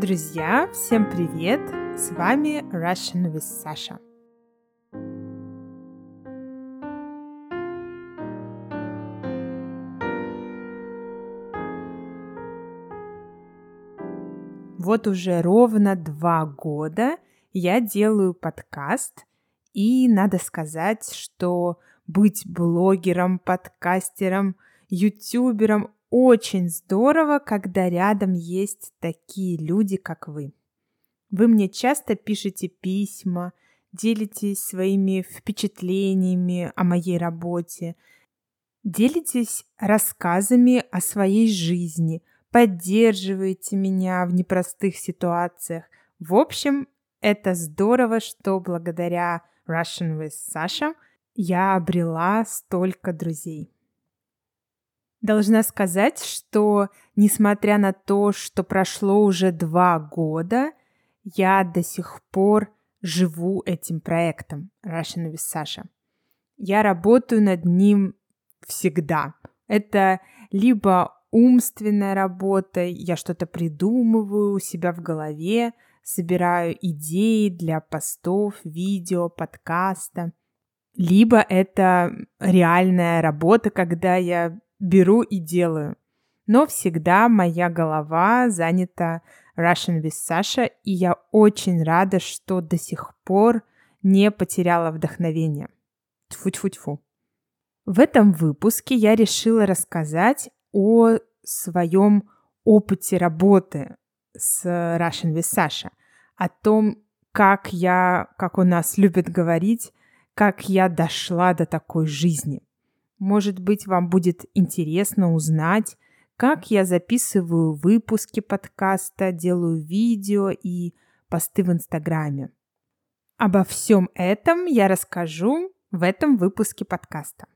Друзья, всем привет! С вами Russian with Sasha. Вот уже ровно два года я делаю подкаст, и надо сказать, что быть блогером, подкастером, ютубером очень здорово, когда рядом есть такие люди, как вы. Вы мне часто пишете письма, делитесь своими впечатлениями о моей работе, делитесь рассказами о своей жизни, поддерживаете меня в непростых ситуациях. В общем, это здорово, что благодаря Russian with Sasha я обрела столько друзей. Должна сказать, что несмотря на то, что прошло уже два года, я до сих пор живу этим проектом Russian with Sasha. Я работаю над ним всегда. Это либо умственная работа, я что-то придумываю у себя в голове, собираю идеи для постов, видео, подкаста. Либо это реальная работа, когда я беру и делаю. Но всегда моя голова занята Russian with Sasha, и я очень рада, что до сих пор не потеряла вдохновение. Тьфу-тьфу-тьфу. В этом выпуске я решила рассказать о своем опыте работы с Russian with Sasha, о том, как я, как у нас любят говорить, как я дошла до такой жизни. Может быть, вам будет интересно узнать, как я записываю выпуски подкаста, делаю видео и посты в Инстаграме. Обо всем этом я расскажу в этом выпуске подкаста.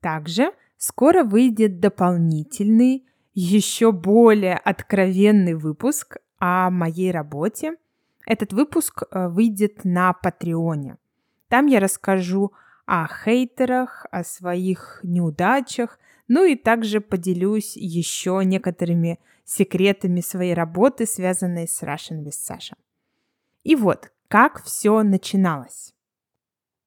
Также скоро выйдет дополнительный, еще более откровенный выпуск о моей работе. Этот выпуск э, выйдет на Патреоне. Там я расскажу о хейтерах, о своих неудачах, ну и также поделюсь еще некоторыми секретами своей работы, связанной с Russian with Sasha. И вот, как все начиналось.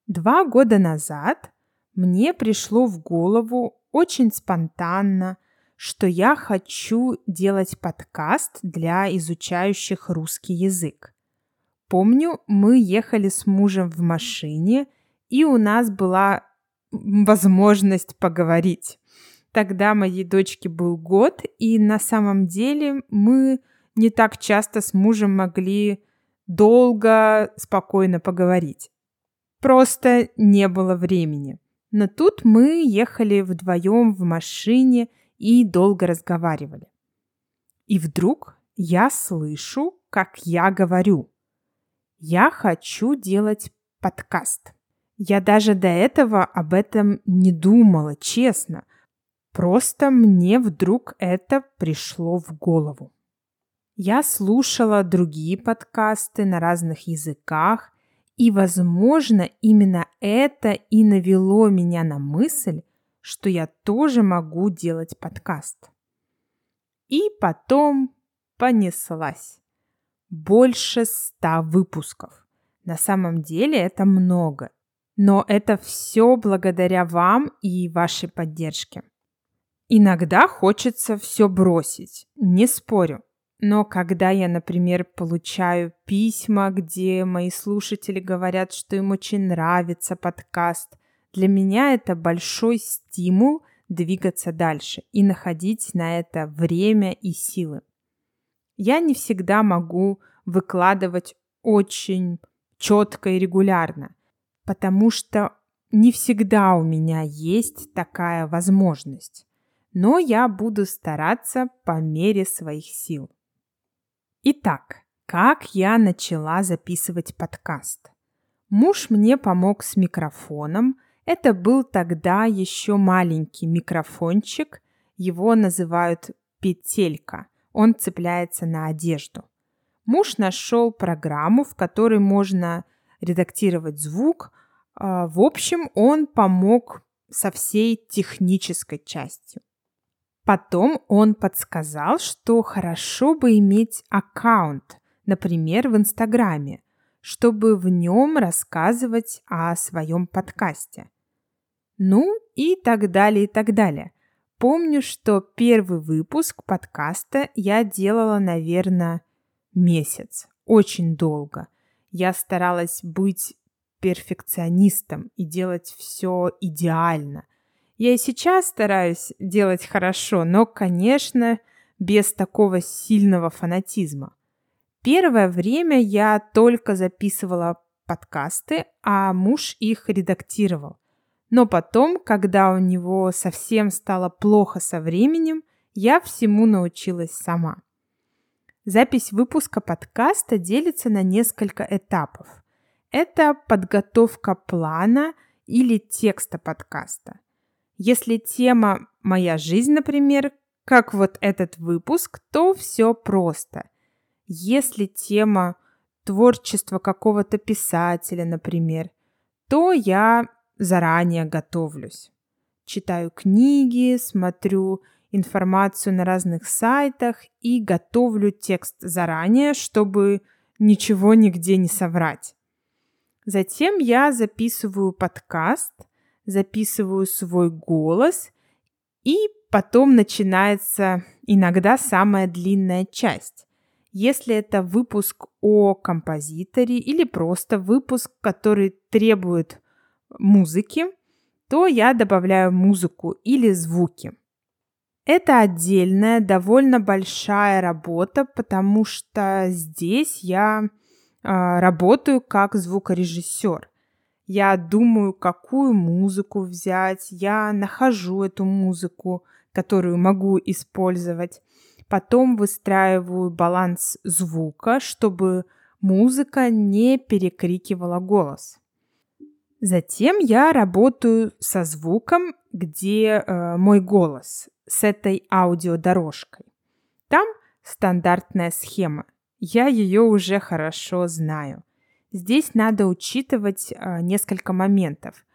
Два года назад мне пришло в голову очень спонтанно, что я хочу делать подкаст для изучающих русский язык. Помню, мы ехали с мужем в машине – и у нас была возможность поговорить. Тогда моей дочке был год, и на самом деле мы не так часто с мужем могли долго, спокойно поговорить. Просто не было времени. Но тут мы ехали вдвоем в машине и долго разговаривали. И вдруг я слышу, как я говорю. Я хочу делать подкаст. Я даже до этого об этом не думала, честно. Просто мне вдруг это пришло в голову. Я слушала другие подкасты на разных языках, и, возможно, именно это и навело меня на мысль, что я тоже могу делать подкаст. И потом понеслась. Больше ста выпусков. На самом деле это много. Но это все благодаря вам и вашей поддержке. Иногда хочется все бросить, не спорю. Но когда я, например, получаю письма, где мои слушатели говорят, что им очень нравится подкаст, для меня это большой стимул двигаться дальше и находить на это время и силы. Я не всегда могу выкладывать очень четко и регулярно, потому что не всегда у меня есть такая возможность, но я буду стараться по мере своих сил. Итак, как я начала записывать подкаст? Муж мне помог с микрофоном. Это был тогда еще маленький микрофончик. Его называют петелька. Он цепляется на одежду. Муж нашел программу, в которой можно редактировать звук. А, в общем, он помог со всей технической частью. Потом он подсказал, что хорошо бы иметь аккаунт, например, в Инстаграме, чтобы в нем рассказывать о своем подкасте. Ну и так далее, и так далее. Помню, что первый выпуск подкаста я делала, наверное, месяц, очень долго. Я старалась быть перфекционистом и делать все идеально. Я и сейчас стараюсь делать хорошо, но, конечно, без такого сильного фанатизма. Первое время я только записывала подкасты, а муж их редактировал. Но потом, когда у него совсем стало плохо со временем, я всему научилась сама. Запись выпуска подкаста делится на несколько этапов. Это подготовка плана или текста подкаста – если тема «Моя жизнь», например, как вот этот выпуск, то все просто. Если тема творчество какого-то писателя, например, то я заранее готовлюсь. Читаю книги, смотрю информацию на разных сайтах и готовлю текст заранее, чтобы ничего нигде не соврать. Затем я записываю подкаст – записываю свой голос, и потом начинается иногда самая длинная часть. Если это выпуск о композиторе или просто выпуск, который требует музыки, то я добавляю музыку или звуки. Это отдельная, довольно большая работа, потому что здесь я работаю как звукорежиссер. Я думаю, какую музыку взять, я нахожу эту музыку, которую могу использовать. Потом выстраиваю баланс звука, чтобы музыка не перекрикивала голос. Затем я работаю со звуком, где э, мой голос, с этой аудиодорожкой. Там стандартная схема. Я ее уже хорошо знаю. Здесь надо учитывать а, несколько моментов,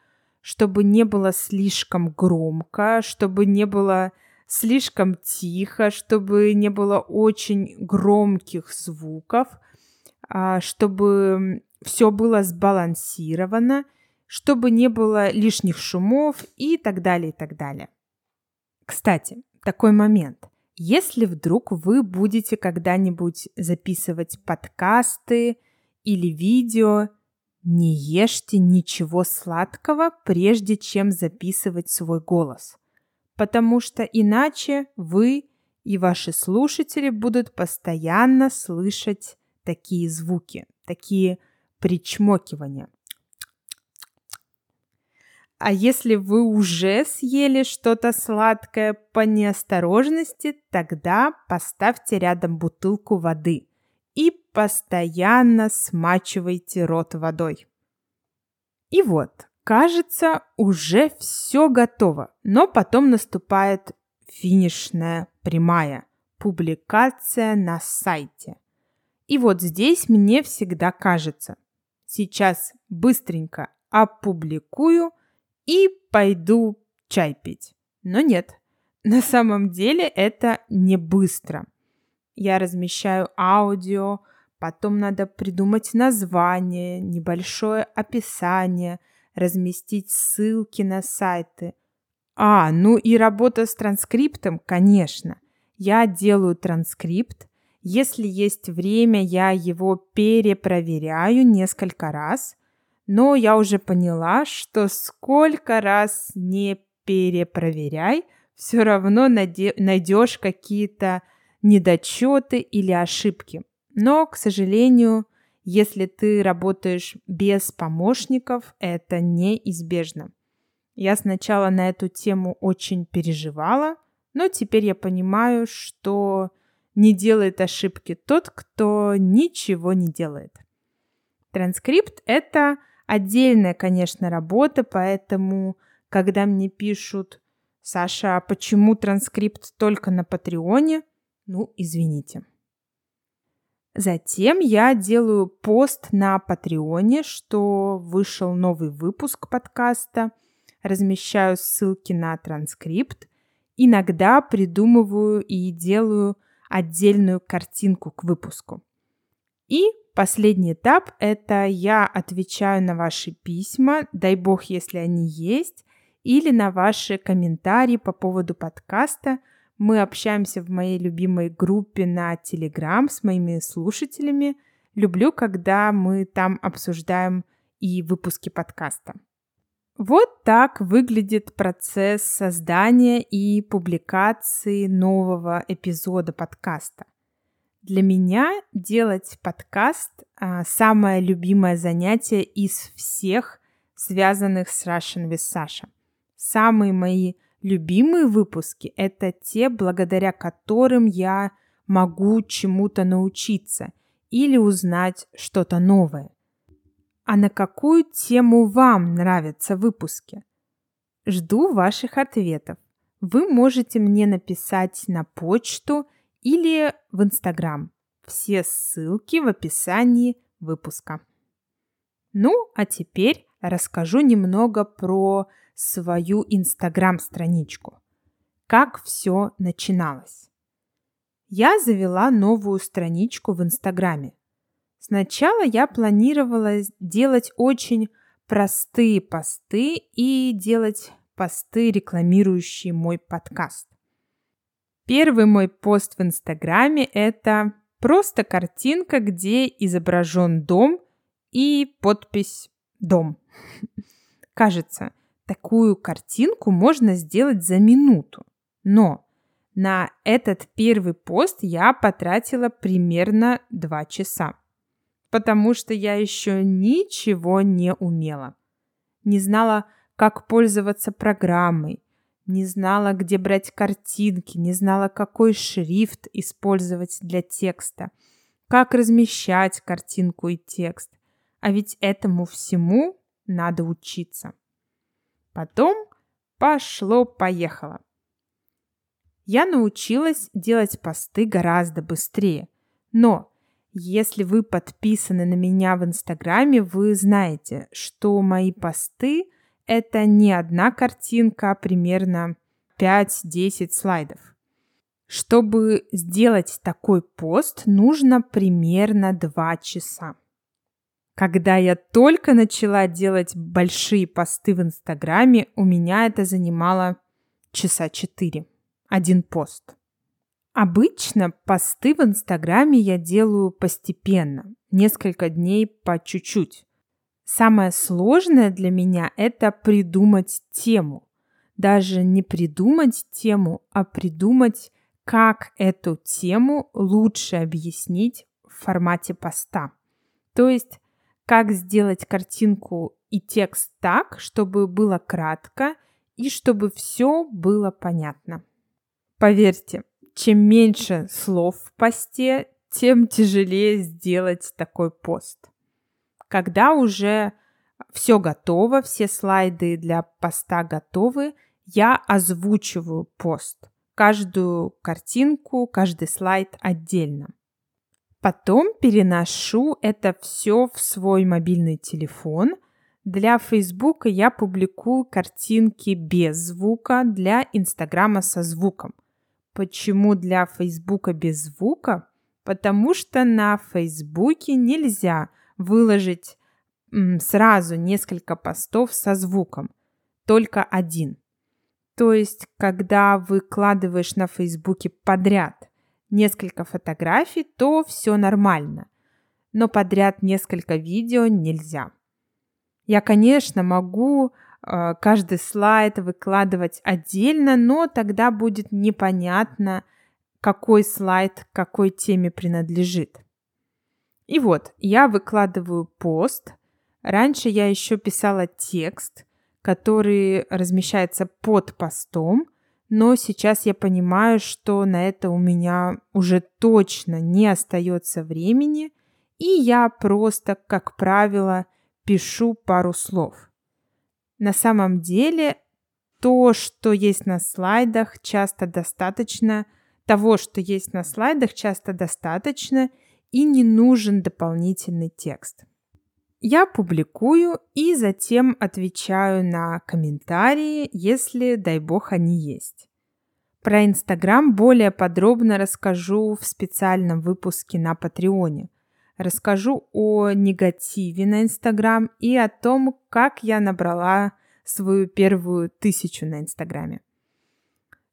чтобы не было слишком громко, чтобы не было слишком тихо, чтобы не было очень громких звуков, а, чтобы все было сбалансировано, чтобы не было лишних шумов и так далее, и так далее. Кстати, такой момент. Если вдруг вы будете когда-нибудь записывать подкасты или видео, не ешьте ничего сладкого, прежде чем записывать свой голос, потому что иначе вы и ваши слушатели будут постоянно слышать такие звуки, такие причмокивания. А если вы уже съели что-то сладкое по неосторожности, тогда поставьте рядом бутылку воды и постоянно смачивайте рот водой. И вот, кажется, уже все готово, но потом наступает финишная прямая публикация на сайте. И вот здесь мне всегда кажется, сейчас быстренько опубликую и пойду чай пить. Но нет, на самом деле это не быстро. Я размещаю аудио, Потом надо придумать название, небольшое описание, разместить ссылки на сайты. А, ну и работа с транскриптом, конечно. Я делаю транскрипт. Если есть время, я его перепроверяю несколько раз. Но я уже поняла, что сколько раз не перепроверяй, все равно найдешь какие-то недочеты или ошибки. Но, к сожалению, если ты работаешь без помощников, это неизбежно. Я сначала на эту тему очень переживала, но теперь я понимаю, что не делает ошибки тот, кто ничего не делает. Транскрипт — это отдельная, конечно, работа, поэтому, когда мне пишут, Саша, а почему транскрипт только на Патреоне? Ну, извините. Затем я делаю пост на Патреоне, что вышел новый выпуск подкаста, размещаю ссылки на транскрипт Иногда придумываю и делаю отдельную картинку к выпуску. И последний этап – это я отвечаю на ваши письма, дай бог, если они есть, или на ваши комментарии по поводу подкаста. Мы общаемся в моей любимой группе на Telegram с моими слушателями. Люблю, когда мы там обсуждаем и выпуски подкаста. Вот так выглядит процесс создания и публикации нового эпизода подкаста. Для меня делать подкаст а, самое любимое занятие из всех, связанных с Russian with Sasha. Самые мои любимые выпуски – это те, благодаря которым я могу чему-то научиться или узнать что-то новое. А на какую тему вам нравятся выпуски? Жду ваших ответов. Вы можете мне написать на почту или в Инстаграм. Все ссылки в описании выпуска. Ну, а теперь расскажу немного про свою Инстаграм-страничку. Как все начиналось. Я завела новую страничку в Инстаграме – Сначала я планировала делать очень простые посты и делать посты, рекламирующие мой подкаст. Первый мой пост в Инстаграме – это просто картинка, где изображен дом и подпись «Дом». Кажется, такую картинку можно сделать за минуту. Но на этот первый пост я потратила примерно два часа потому что я еще ничего не умела. Не знала, как пользоваться программой, не знала, где брать картинки, не знала, какой шрифт использовать для текста, как размещать картинку и текст. А ведь этому всему надо учиться. Потом пошло-поехало. Я научилась делать посты гораздо быстрее, но если вы подписаны на меня в Инстаграме, вы знаете, что мои посты — это не одна картинка, а примерно 5-10 слайдов. Чтобы сделать такой пост, нужно примерно 2 часа. Когда я только начала делать большие посты в Инстаграме, у меня это занимало часа 4. Один пост. Обычно посты в Инстаграме я делаю постепенно, несколько дней по чуть-чуть. Самое сложное для меня – это придумать тему. Даже не придумать тему, а придумать, как эту тему лучше объяснить в формате поста. То есть, как сделать картинку и текст так, чтобы было кратко и чтобы все было понятно. Поверьте, чем меньше слов в посте, тем тяжелее сделать такой пост. Когда уже все готово, все слайды для поста готовы, я озвучиваю пост. Каждую картинку, каждый слайд отдельно. Потом переношу это все в свой мобильный телефон. Для Фейсбука я публикую картинки без звука, для Инстаграма со звуком – Почему для Фейсбука без звука? Потому что на Фейсбуке нельзя выложить сразу несколько постов со звуком, только один. То есть, когда выкладываешь на Фейсбуке подряд несколько фотографий, то все нормально. Но подряд несколько видео нельзя. Я, конечно, могу Э, каждый слайд выкладывать отдельно, но тогда будет непонятно, какой слайд какой теме принадлежит. И вот, я выкладываю пост. Раньше я еще писала текст, который размещается под постом, но сейчас я понимаю, что на это у меня уже точно не остается времени, и я просто, как правило, пишу пару слов. На самом деле то, что есть на слайдах, часто достаточно, того, что есть на слайдах, часто достаточно и не нужен дополнительный текст. Я публикую и затем отвечаю на комментарии, если, дай бог, они есть. Про Инстаграм более подробно расскажу в специальном выпуске на Патреоне. Расскажу о негативе на Инстаграм и о том, как я набрала свою первую тысячу на Инстаграме.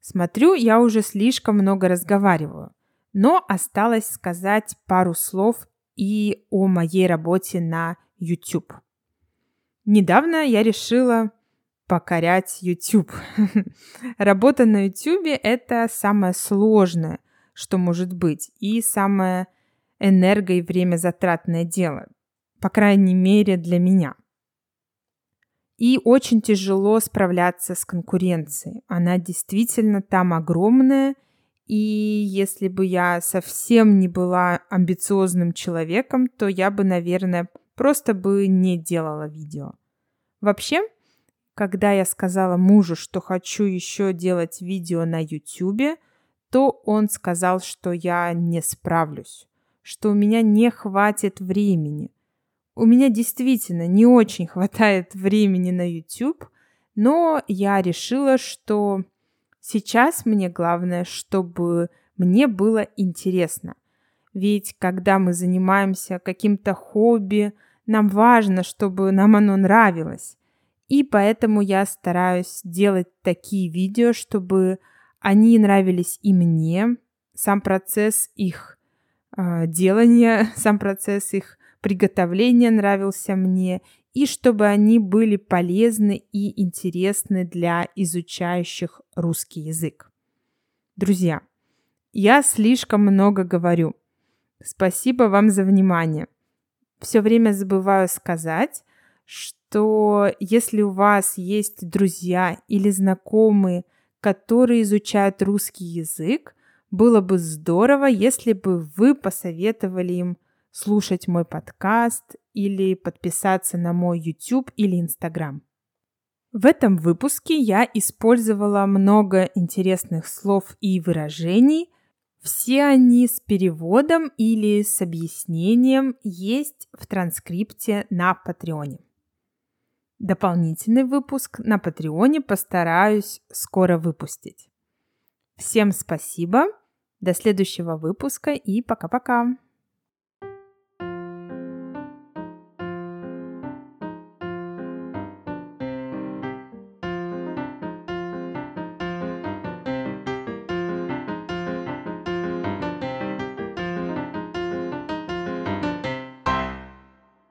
Смотрю, я уже слишком много разговариваю, но осталось сказать пару слов и о моей работе на YouTube. Недавно я решила покорять YouTube. Работа на YouTube — это самое сложное, что может быть, и самое энерго- и время затратное дело, по крайней мере для меня. И очень тяжело справляться с конкуренцией. Она действительно там огромная, и если бы я совсем не была амбициозным человеком, то я бы, наверное, просто бы не делала видео. Вообще, когда я сказала мужу, что хочу еще делать видео на YouTube, то он сказал, что я не справлюсь, что у меня не хватит времени. У меня действительно не очень хватает времени на YouTube, но я решила, что сейчас мне главное, чтобы мне было интересно. Ведь когда мы занимаемся каким-то хобби, нам важно, чтобы нам оно нравилось. И поэтому я стараюсь делать такие видео, чтобы они нравились и мне, сам процесс их э, делания, сам процесс их приготовления нравился мне, и чтобы они были полезны и интересны для изучающих русский язык. Друзья, я слишком много говорю. Спасибо вам за внимание. Все время забываю сказать, что если у вас есть друзья или знакомые, которые изучают русский язык, было бы здорово, если бы вы посоветовали им слушать мой подкаст или подписаться на мой YouTube или Instagram. В этом выпуске я использовала много интересных слов и выражений. Все они с переводом или с объяснением есть в транскрипте на Патреоне. Дополнительный выпуск на Патреоне постараюсь скоро выпустить. Всем спасибо, до следующего выпуска и пока-пока.